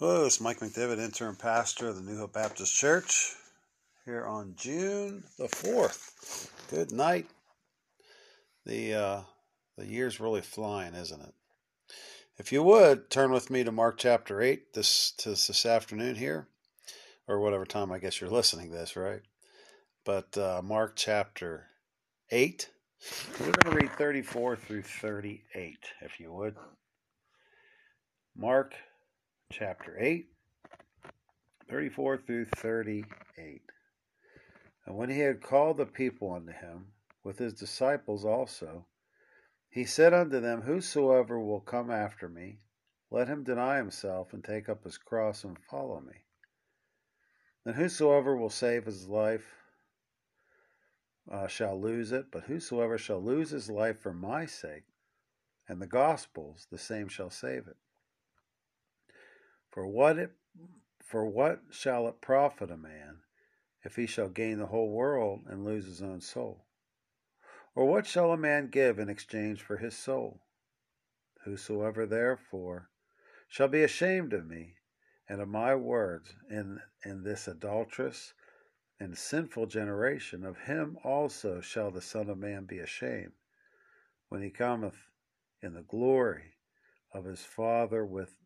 Hello, it's Mike McDavid, interim pastor of the New Hope Baptist Church here on June the 4th. Good night. The, uh, the year's really flying, isn't it? If you would, turn with me to Mark chapter 8 this, this afternoon here, or whatever time I guess you're listening this, right? But uh, Mark chapter 8. We're going to read 34 through 38, if you would. Mark chapter 8, 34 through 38. And when he had called the people unto him, with his disciples also, he said unto them, Whosoever will come after me, let him deny himself and take up his cross and follow me. And whosoever will save his life uh, shall lose it, but whosoever shall lose his life for my sake and the gospel's, the same shall save it. For what it for what shall it profit a man if he shall gain the whole world and lose his own soul? Or what shall a man give in exchange for his soul? Whosoever therefore shall be ashamed of me and of my words in, in this adulterous and sinful generation, of him also shall the Son of Man be ashamed when he cometh in the glory of his Father with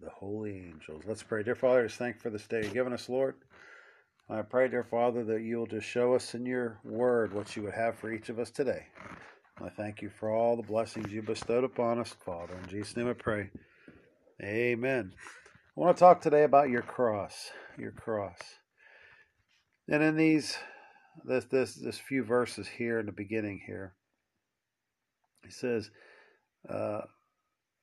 the holy angels. Let's pray. Dear Father, just thank for this day you've given us, Lord. I pray, dear Father, that you'll just show us in your word what you would have for each of us today. I thank you for all the blessings you bestowed upon us, Father. In Jesus' name I pray. Amen. I want to talk today about your cross. Your cross. And in these this this this few verses here in the beginning here, he says, uh,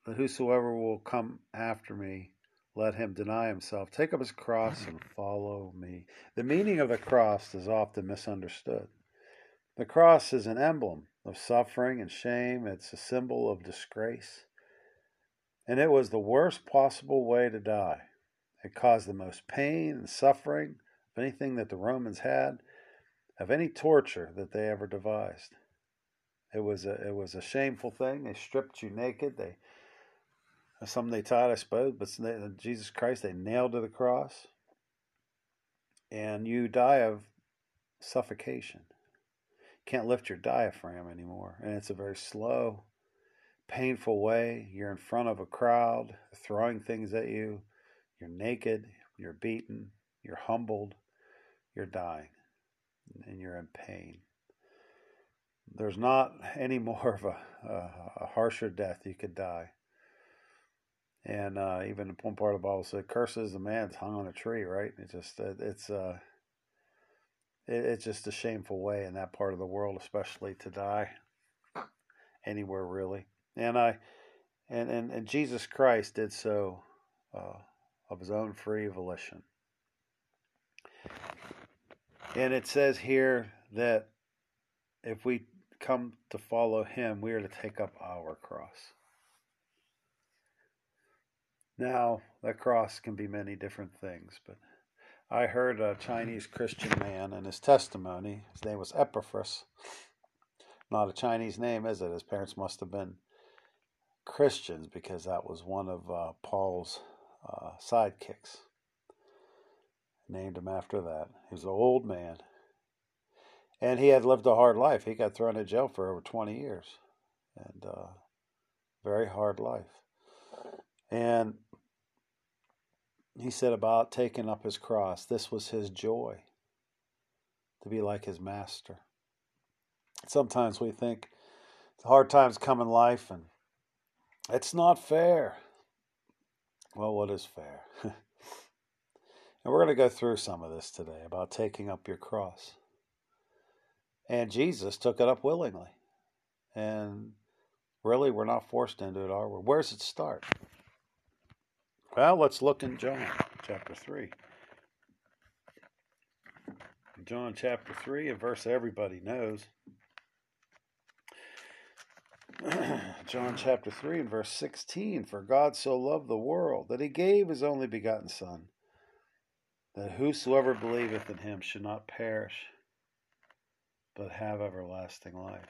that whosoever will come after me, let him deny himself, take up his cross, and follow me. The meaning of the cross is often misunderstood. The cross is an emblem of suffering and shame, it's a symbol of disgrace. And it was the worst possible way to die. It caused the most pain and suffering of anything that the Romans had, of any torture that they ever devised. It was a it was a shameful thing. They stripped you naked. They some they tied, I suppose, but Jesus Christ they nailed to the cross, and you die of suffocation. Can't lift your diaphragm anymore, and it's a very slow, painful way. You're in front of a crowd throwing things at you. You're naked. You're beaten. You're humbled. You're dying, and you're in pain. There's not any more of a, a, a harsher death you could die and uh, even one part of the Bible said, "Curses the man that's hung on a tree." Right? It just it, it's uh, it, it's just a shameful way in that part of the world, especially to die anywhere really. And I and and, and Jesus Christ did so uh, of his own free volition. And it says here that if we come to follow him, we are to take up our cross. Now, the cross can be many different things, but I heard a Chinese Christian man in his testimony. His name was Epaphras. Not a Chinese name, is it? His parents must have been Christians because that was one of uh, Paul's uh, sidekicks. Named him after that. He was an old man. And he had lived a hard life. He got thrown in jail for over 20 years. And uh, very hard life. And he said about taking up his cross, this was his joy to be like his master. Sometimes we think the hard times come in life and it's not fair. Well, what is fair? and we're going to go through some of this today about taking up your cross. And Jesus took it up willingly. And really, we're not forced into it, are we? Where does it start? Well, let's look in John chapter 3. John chapter 3, a verse everybody knows. John chapter 3 and verse 16 For God so loved the world that he gave his only begotten Son, that whosoever believeth in him should not perish, but have everlasting life.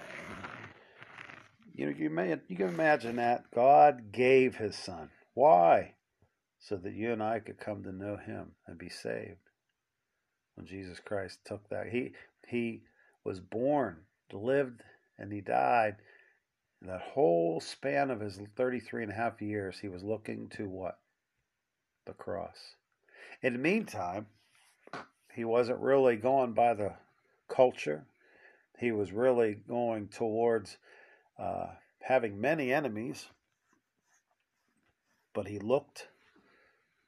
You know, you, may, you can imagine that. God gave his Son. Why? So that you and I could come to know him and be saved. When Jesus Christ took that, he he was born, lived, and he died. That whole span of his 33 and a half years, he was looking to what? The cross. In the meantime, he wasn't really going by the culture. He was really going towards uh, having many enemies, but he looked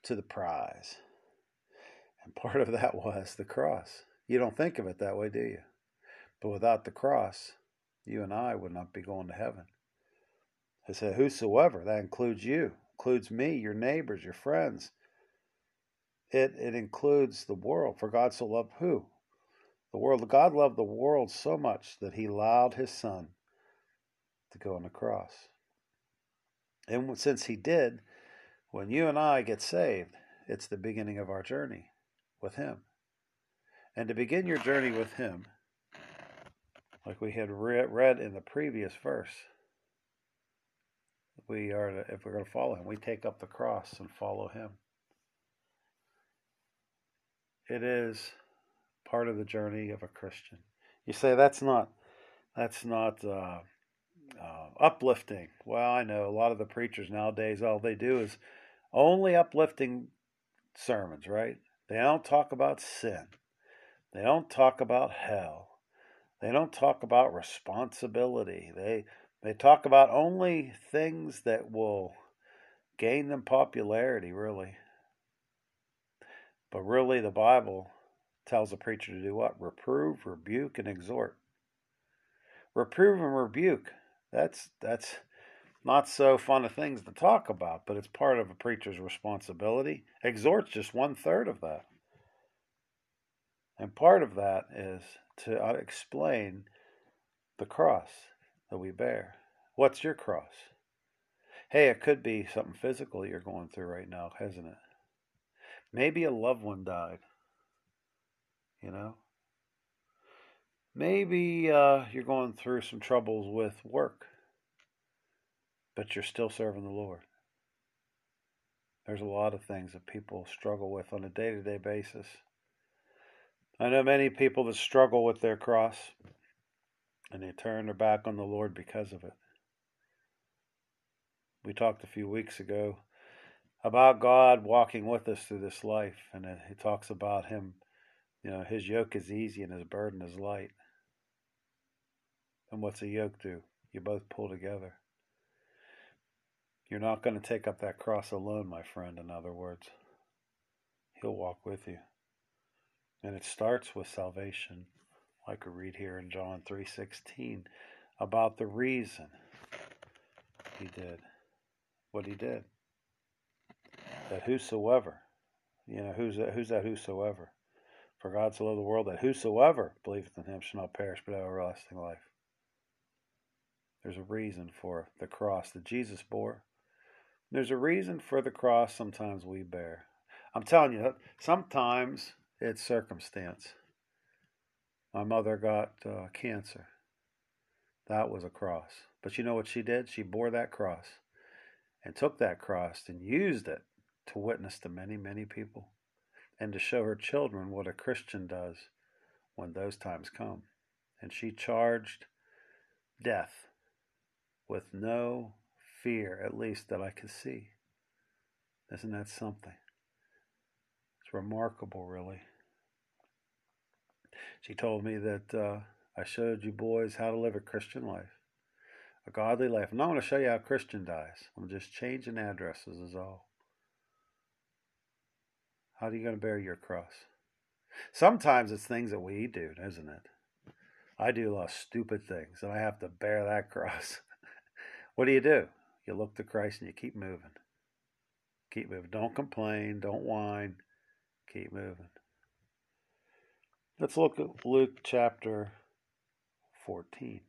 to the prize. And part of that was the cross. You don't think of it that way, do you? But without the cross, you and I would not be going to heaven. I said, Whosoever, that includes you, includes me, your neighbors, your friends. It, it includes the world. For God so loved who? The world. God loved the world so much that he allowed his son to go on the cross. And since he did, when you and I get saved, it's the beginning of our journey with him. And to begin your journey with him, like we had read in the previous verse, we are if we're going to follow him, we take up the cross and follow him. It is part of the journey of a Christian. You say that's not that's not uh, uh, uplifting. Well, I know a lot of the preachers nowadays all they do is only uplifting sermons, right? They don't talk about sin. They don't talk about hell. They don't talk about responsibility. They they talk about only things that will gain them popularity, really. But really the Bible tells a preacher to do what? Reprove, rebuke, and exhort. Reprove and rebuke. That's that's not so fun of things to talk about, but it's part of a preacher's responsibility. Exhort's just one third of that. And part of that is to uh, explain the cross that we bear. What's your cross? Hey, it could be something physical you're going through right now, hasn't it? Maybe a loved one died. You know? Maybe uh, you're going through some troubles with work, but you're still serving the Lord. There's a lot of things that people struggle with on a day to day basis. I know many people that struggle with their cross and they turn their back on the Lord because of it. We talked a few weeks ago about God walking with us through this life, and he talks about Him, you know, His yoke is easy and His burden is light. And what's a yoke do? You both pull together. You're not going to take up that cross alone, my friend, in other words. He'll walk with you. And it starts with salvation, I could read here in John 3:16 about the reason he did what he did. That whosoever, you know, who's that, who's that whosoever? For God so loved the world that whosoever believeth in him shall not perish but have everlasting life. There's a reason for the cross that Jesus bore. There's a reason for the cross sometimes we bear. I'm telling you, sometimes it's circumstance. My mother got uh, cancer. That was a cross. But you know what she did? She bore that cross and took that cross and used it to witness to many, many people and to show her children what a Christian does when those times come. And she charged death with no fear, at least that I could see. Isn't that something? It's remarkable, really. She told me that uh, I showed you boys how to live a Christian life, a godly life. I'm not going to show you how Christian dies. I'm just changing addresses, is all. How are you going to bear your cross? Sometimes it's things that we do, isn't it? I do a lot of stupid things, and I have to bear that cross. what do you do? You look to Christ and you keep moving. Keep moving. Don't complain. Don't whine. Keep moving. Let's look at Luke chapter 14.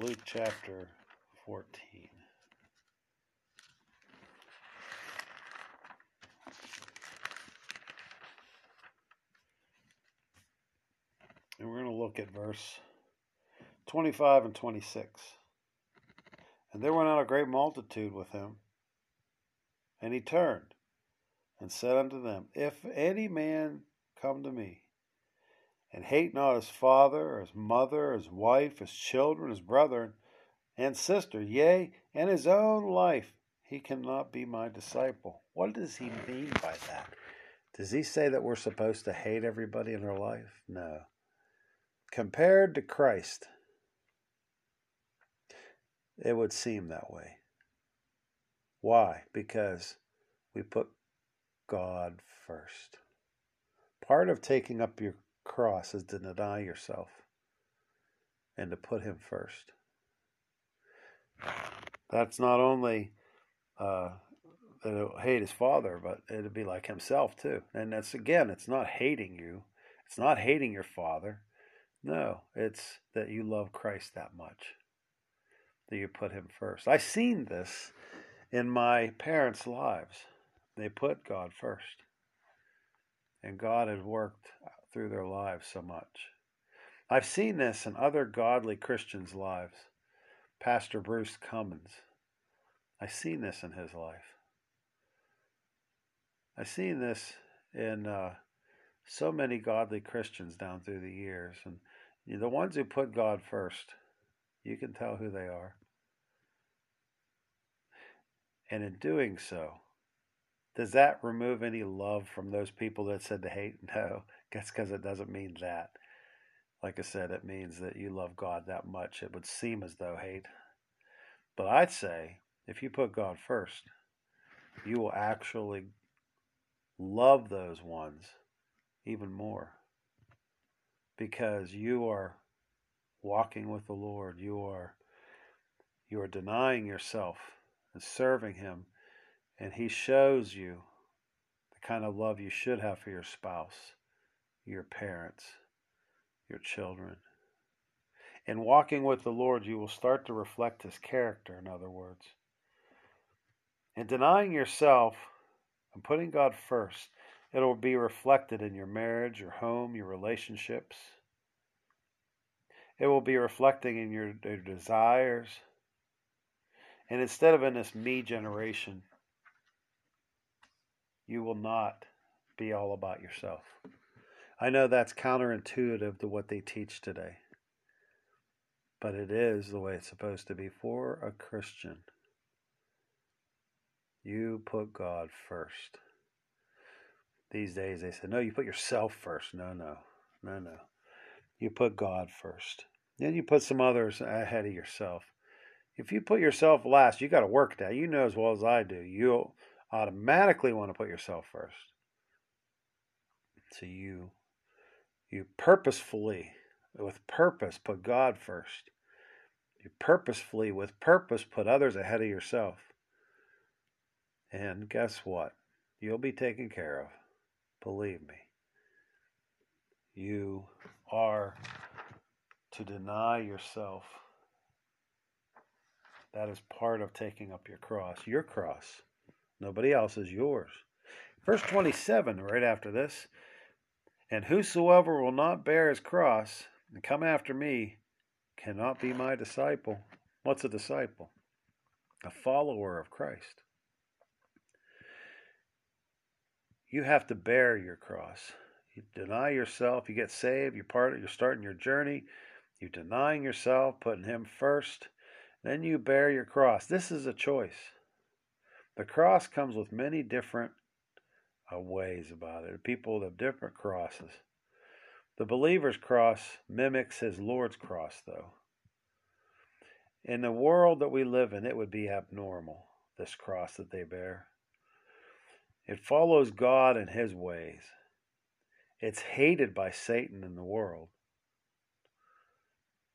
Luke chapter 14. And we're going to look at verse 25 and 26. And there went out a great multitude with him And he turned and said unto them, If any man come to me, and hate not his father, or his mother, or his wife, his children, his brethren, and sister, yea, and his own life, he cannot be my disciple. What does he mean by that? Does he say that we're supposed to hate everybody in our life? No. Compared to Christ, it would seem that way. Why? Because we put God first. Part of taking up your cross is to deny yourself and to put Him first. That's not only uh, that he'll hate his father, but it'll be like himself too. And that's again, it's not hating you, it's not hating your father. No, it's that you love Christ that much that you put him first. I've seen this in my parents' lives. They put God first. And God has worked through their lives so much. I've seen this in other godly Christians' lives. Pastor Bruce Cummins. I've seen this in his life. I've seen this in uh, so many godly Christians down through the years. And the ones who put God first, you can tell who they are. And in doing so, does that remove any love from those people that said to hate? No, that's because it doesn't mean that. Like I said, it means that you love God that much. It would seem as though hate. But I'd say if you put God first, you will actually love those ones even more because you are walking with the Lord. You are you are denying yourself and serving him and he shows you the kind of love you should have for your spouse, your parents, your children. In walking with the Lord, you will start to reflect his character, in other words. In denying yourself and putting God first, it will be reflected in your marriage, your home, your relationships. It will be reflecting in your, your desires. And instead of in this me generation, you will not be all about yourself. I know that's counterintuitive to what they teach today, but it is the way it's supposed to be for a Christian. You put God first. These days they say, no, you put yourself first. No, no, no, no. You put God first. Then you put some others ahead of yourself. If you put yourself last, you got to work that. You know as well as I do. You'll automatically want to put yourself first. So you you purposefully with purpose put God first. You purposefully with purpose put others ahead of yourself. And guess what? You'll be taken care of. Believe me. You are to deny yourself. That is part of taking up your cross. Your cross. Nobody else is yours. Verse 27, right after this. And whosoever will not bear his cross and come after me cannot be my disciple. What's a disciple? A follower of Christ. You have to bear your cross. You deny yourself, you get saved, you're part you're starting your journey, you're denying yourself, putting him first, then you bear your cross. This is a choice. The cross comes with many different uh, ways about it. People have different crosses. The believer's cross mimics his Lord's cross, though. In the world that we live in, it would be abnormal, this cross that they bear. It follows God and his ways. It's hated by Satan and the world.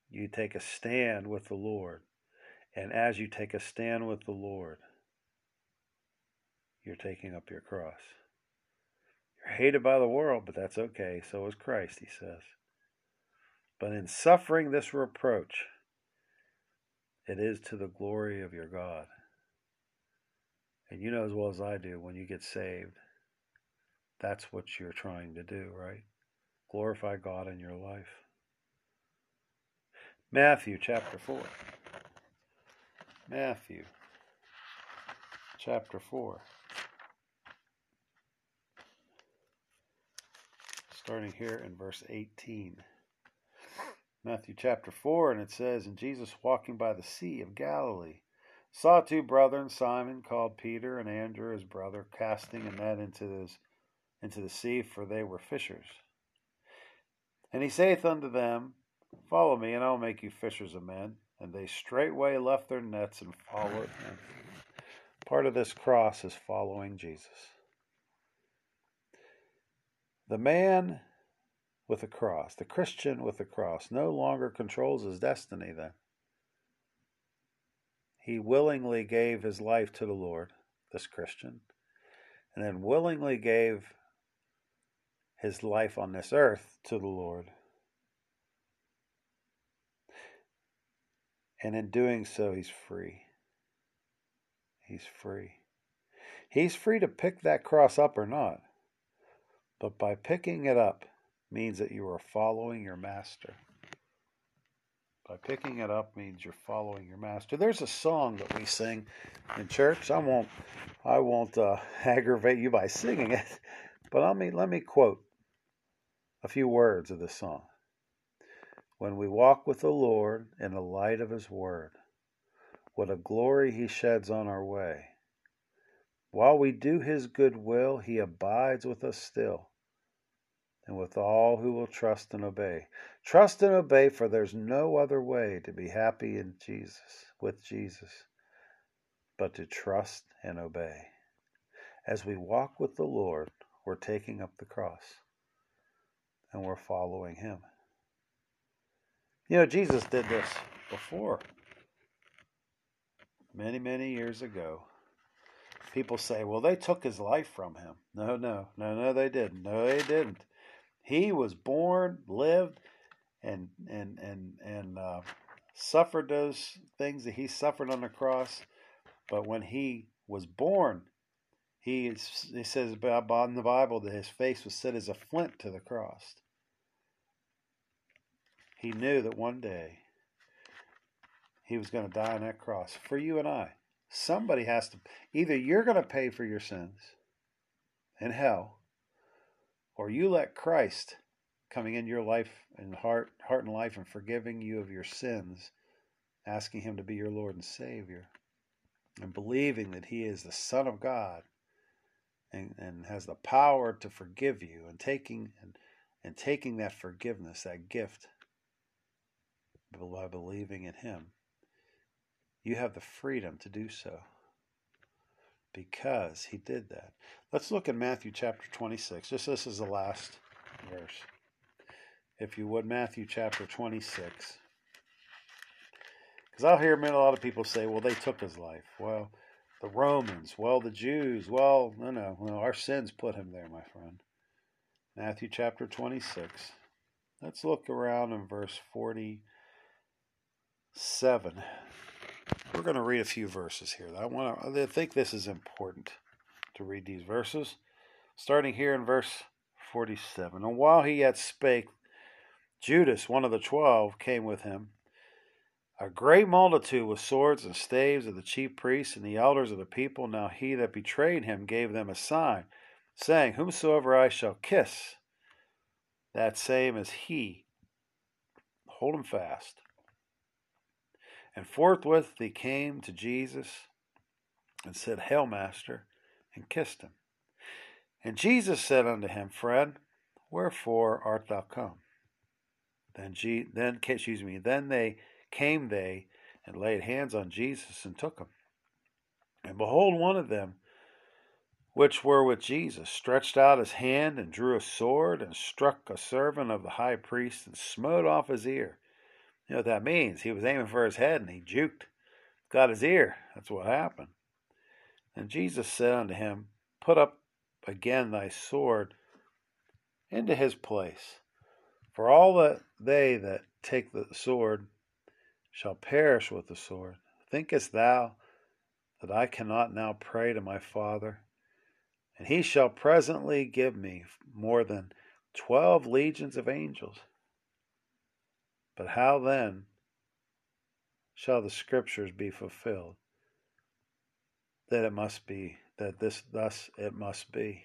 You take a stand with the Lord. And as you take a stand with the Lord, you're taking up your cross. You're hated by the world, but that's okay. So is Christ, he says. But in suffering this reproach, it is to the glory of your God. And you know as well as I do, when you get saved, that's what you're trying to do, right? Glorify God in your life. Matthew chapter 4. Matthew chapter 4. Starting here in verse 18. Matthew chapter 4, and it says, And Jesus walking by the sea of Galilee saw two brethren, Simon called Peter and Andrew his brother, casting a net into, this, into the sea, for they were fishers. And he saith unto them, Follow me, and I will make you fishers of men. And they straightway left their nets and followed him. Part of this cross is following Jesus. The man with the cross, the Christian with the cross, no longer controls his destiny then. He willingly gave his life to the Lord, this Christian, and then willingly gave his life on this earth to the Lord. And in doing so, he's free. He's free. He's free to pick that cross up or not. But by picking it up means that you are following your master. By picking it up means you're following your master. There's a song that we sing in church. I won't, I won't uh, aggravate you by singing it, but let me let me quote a few words of this song. When we walk with the Lord in the light of His Word, what a glory He sheds on our way. While we do His good will, He abides with us still and with all who will trust and obey. Trust and obey, for there's no other way to be happy in Jesus, with Jesus, but to trust and obey. As we walk with the Lord, we're taking up the cross and we're following Him. You know, Jesus did this before, many, many years ago. People say, well, they took his life from him. No, no, no, no, they didn't. No, they didn't. He was born, lived, and and and and uh, suffered those things that he suffered on the cross. But when he was born, he he says about in the Bible that his face was set as a flint to the cross. He knew that one day he was going to die on that cross for you and I. Somebody has to either you're going to pay for your sins in hell or you let Christ coming into your life and heart, heart and life and forgiving you of your sins, asking Him to be your Lord and Savior, and believing that He is the Son of God and, and has the power to forgive you, and taking and, and taking that forgiveness, that gift, by believing in Him, you have the freedom to do so because he did that. Let's look at Matthew chapter 26. Just this is the last verse. If you would, Matthew chapter 26. Because I'll hear a lot of people say, well, they took his life. Well, the Romans, well, the Jews, well, no, no, well, our sins put him there, my friend. Matthew chapter 26. Let's look around in verse 47. We're going to read a few verses here. I want to, I think this is important to read these verses, starting here in verse 47. And while he yet spake, Judas, one of the twelve, came with him. A great multitude with swords and staves of the chief priests and the elders of the people. Now he that betrayed him gave them a sign, saying, Whomsoever I shall kiss, that same is he. Hold him fast. And forthwith he came to Jesus and said, Hail, Master, and kissed him. And Jesus said unto him, Friend, wherefore art thou come? Then, Je- then, excuse me, then they came they and laid hands on Jesus and took him. And behold, one of them, which were with Jesus, stretched out his hand and drew a sword and struck a servant of the high priest and smote off his ear. You know what that means? He was aiming for his head and he juked, got his ear. That's what happened. And Jesus said unto him, Put up again thy sword into his place. For all that they that take the sword shall perish with the sword. Thinkest thou that I cannot now pray to my Father? And he shall presently give me more than twelve legions of angels. But how then shall the scriptures be fulfilled? That it must be, that this thus it must be.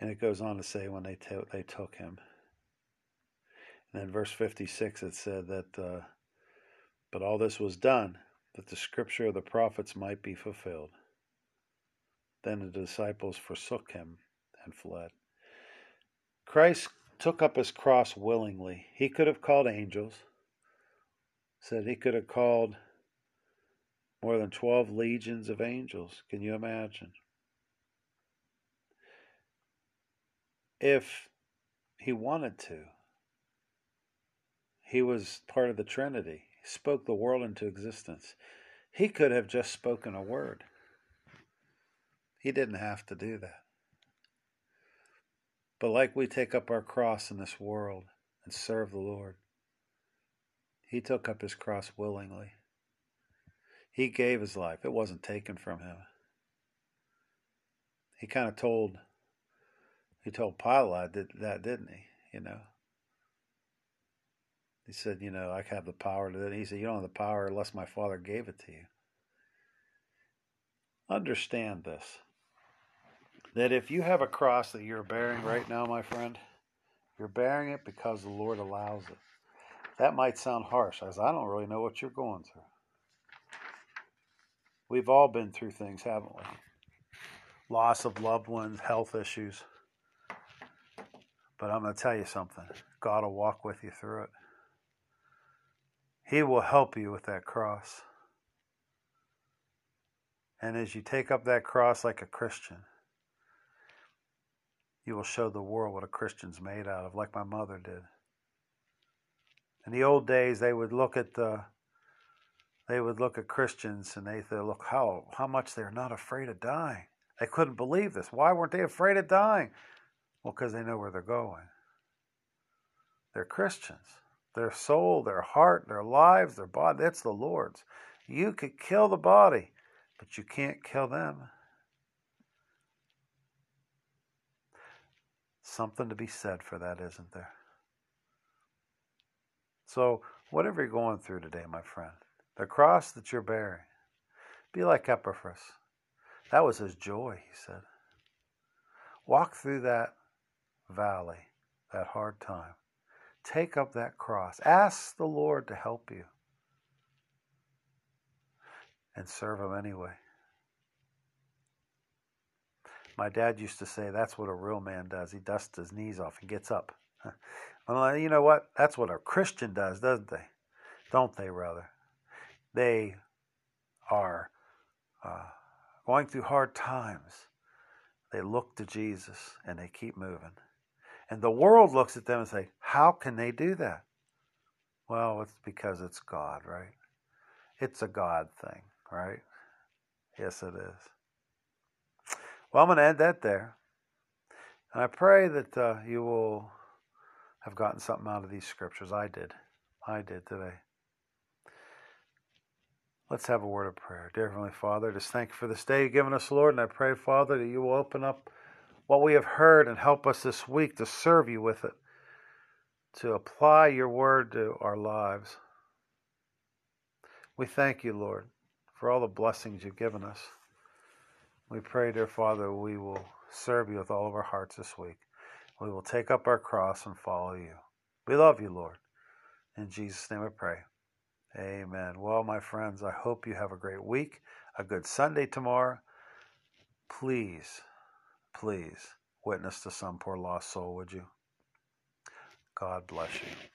And it goes on to say when they, t- they took him. And then verse 56 it said that, uh, but all this was done that the scripture of the prophets might be fulfilled. Then the disciples forsook him and fled. Christ took up his cross willingly. He could have called angels, said he could have called more than 12 legions of angels. Can you imagine? If he wanted to, he was part of the Trinity. He spoke the world into existence. He could have just spoken a word. He didn't have to do that. But like we take up our cross in this world and serve the Lord, He took up His cross willingly. He gave His life, it wasn't taken from Him. He kind of told, he told Pilate that, didn't he? You know, he said, you know, I have the power to it. He said, you don't have the power unless my Father gave it to you. Understand this that if you have a cross that you're bearing right now, my friend, you're bearing it because the Lord allows it. That might sound harsh, as I don't really know what you're going through. We've all been through things, haven't we? Loss of loved ones, health issues. But I'm going to tell you something God will walk with you through it. He will help you with that cross. And as you take up that cross like a Christian, you will show the world what a Christian's made out of, like my mother did. In the old days, they would look at the they would look at Christians and they would look how how much they're not afraid of dying. They couldn't believe this. Why weren't they afraid of dying? Well, because they know where they're going. They're Christians. Their soul, their heart, their lives, their body, that's the Lord's. You could kill the body, but you can't kill them. Something to be said for that, isn't there? So, whatever you're going through today, my friend, the cross that you're bearing, be like Epaphras. That was his joy, he said. Walk through that valley, that hard time. Take up that cross. Ask the Lord to help you and serve Him anyway. My dad used to say that's what a real man does. He dusts his knees off and gets up. Well, you know what? That's what a Christian does, doesn't they? Don't they, rather? They are uh, going through hard times. They look to Jesus and they keep moving. And the world looks at them and say, How can they do that? Well, it's because it's God, right? It's a God thing, right? Yes, it is. Well, I'm going to end that there. And I pray that uh, you will have gotten something out of these scriptures. I did. I did today. Let's have a word of prayer. Dear Heavenly Father, just thank you for this day you've given us, Lord. And I pray, Father, that you will open up what we have heard and help us this week to serve you with it, to apply your word to our lives. We thank you, Lord, for all the blessings you've given us. We pray, dear Father, we will serve you with all of our hearts this week. We will take up our cross and follow you. We love you, Lord. In Jesus' name I pray. Amen. Well, my friends, I hope you have a great week, a good Sunday tomorrow. Please, please witness to some poor lost soul, would you? God bless you.